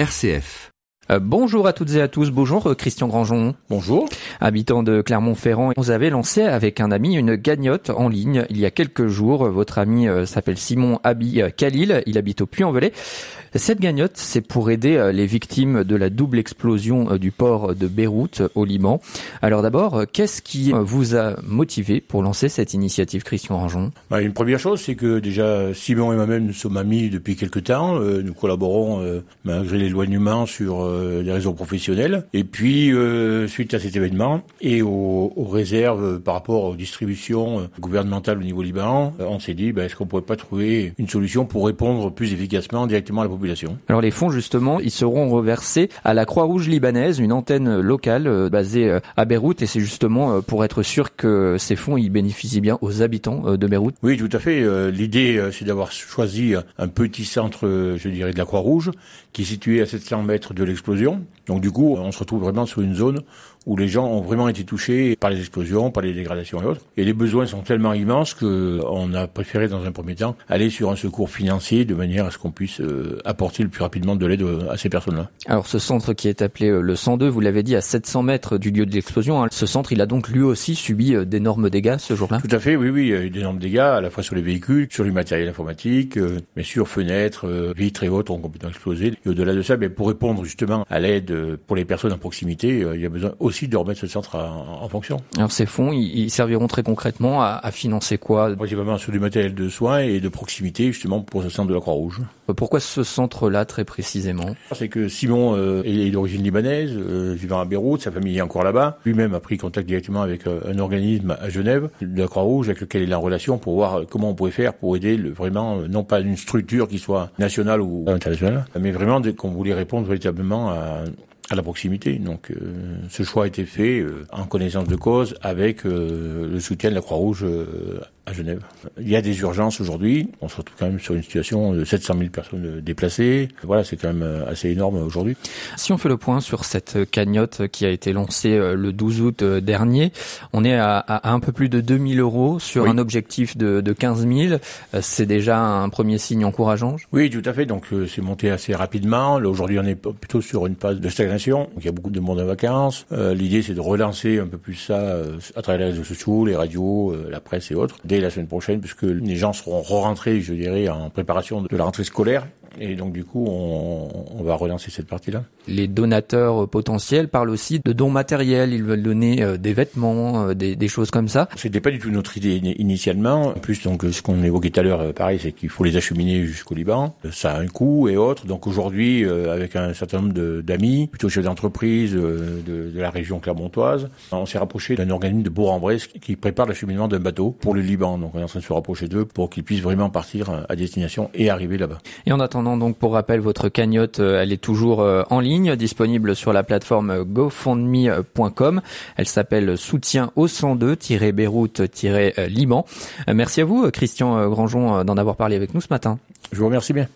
RCF. Euh, bonjour à toutes et à tous, bonjour euh, Christian Grangeon. Bonjour. Habitant de Clermont-Ferrand, vous avez lancé avec un ami une gagnotte en ligne il y a quelques jours. Votre ami euh, s'appelle Simon Abi Khalil, il habite au Puy-en-Velay. Cette gagnotte, c'est pour aider les victimes de la double explosion du port de Beyrouth au Liban. Alors d'abord, qu'est-ce qui vous a motivé pour lancer cette initiative, Christian Grangeon bah, Une première chose, c'est que déjà Simon et moi-même nous sommes amis depuis quelques temps. nous collaborons malgré l'éloignement sur euh, des raisons professionnelles. Et puis, euh, suite à cet événement et aux, réserves par rapport aux distributions gouvernementales au niveau Liban, on s'est dit, bah, est-ce qu'on pourrait pas trouver une solution pour répondre plus efficacement directement à la population? Alors les fonds, justement, ils seront reversés à la Croix-Rouge libanaise, une antenne locale euh, basée à Beyrouth, et c'est justement pour être sûr que ces fonds, ils bénéficient bien aux habitants de Beyrouth. Oui, tout à fait. L'idée, c'est d'avoir choisi un petit centre, je dirais, de la Croix-Rouge, qui est situé à 700 mètres de donc du coup, on se retrouve vraiment sur une zone où les gens ont vraiment été touchés par les explosions, par les dégradations et autres. Et les besoins sont tellement immenses qu'on a préféré dans un premier temps aller sur un secours financier de manière à ce qu'on puisse euh, apporter le plus rapidement de l'aide à ces personnes-là. Alors ce centre qui est appelé euh, le 102, vous l'avez dit, à 700 mètres du lieu de l'explosion, hein. ce centre il a donc lui aussi subi euh, d'énormes dégâts ce jour-là? Tout à fait, oui, oui, il y a eu d'énormes dégâts à la fois sur les véhicules, sur le matériel informatique, mais sur fenêtres, vitres et autres ont complètement explosé. Et au-delà de ça, mais pour répondre justement à l'aide pour les personnes en proximité, il y a besoin aussi de remettre ce centre en, fonction. Alors ces fonds, ils, serviront très concrètement à, à financer quoi? Principalement sur du matériel de soins et de proximité justement pour ce centre de la Croix-Rouge. Euh, pourquoi ce centre-là très précisément? C'est que Simon euh, est d'origine libanaise, euh, vivant à Beyrouth, sa famille est encore là-bas. Lui-même a pris contact directement avec un organisme à Genève, la Croix-Rouge, avec lequel il est en relation pour voir comment on pourrait faire pour aider vraiment, non pas une structure qui soit nationale ou internationale, mais vraiment qu'on voulait répondre véritablement à, la proximité. Donc ce choix a été fait en connaissance de cause avec le soutien de la Croix-Rouge à Genève. Il y a des urgences aujourd'hui. On se retrouve quand même sur une situation de 700 000 personnes déplacées. Voilà, c'est quand même assez énorme aujourd'hui. Si on fait le point sur cette cagnotte qui a été lancée le 12 août dernier, on est à, à un peu plus de 2000 euros sur un objectif de, de 15 000. C'est déjà un premier signe encourageant Oui, tout à fait. Donc c'est monté assez rapidement. Aujourd'hui, on est plutôt sur une phase de stagnation donc il y a beaucoup de monde en vacances. Euh, l'idée c'est de relancer un peu plus ça euh, à travers les réseaux sociaux, les radios, euh, la presse et autres dès la semaine prochaine, puisque les gens seront re-rentrés, je dirais, en préparation de la rentrée scolaire. Et donc du coup, on, on va relancer cette partie-là. Les donateurs potentiels parlent aussi de dons matériels. Ils veulent donner euh, des vêtements, euh, des, des, choses comme ça. C'était pas du tout notre idée initialement. En plus, donc ce qu'on évoquait tout à l'heure, euh, pareil, c'est qu'il faut les acheminer jusqu'au Liban. Ça a un coût et autres. Donc aujourd'hui, avec un certain nombre d'amis, plutôt chefs d'entreprise de, de, la région clermontoise, on s'est rapproché d'un organisme de Bourg-en-Bresse qui prépare l'acheminement d'un bateau pour le Liban. Donc on est en train de se rapprocher d'eux pour qu'ils puissent vraiment partir à destination et arriver là-bas. Et en attendant donc pour rappel votre cagnotte, euh, elle est toujours euh, en ligne, disponible sur la plateforme gofundme.com. Elle s'appelle Soutien au 102-Beyrouth-Liban. Merci à vous Christian Grangeon d'en avoir parlé avec nous ce matin. Je vous remercie bien.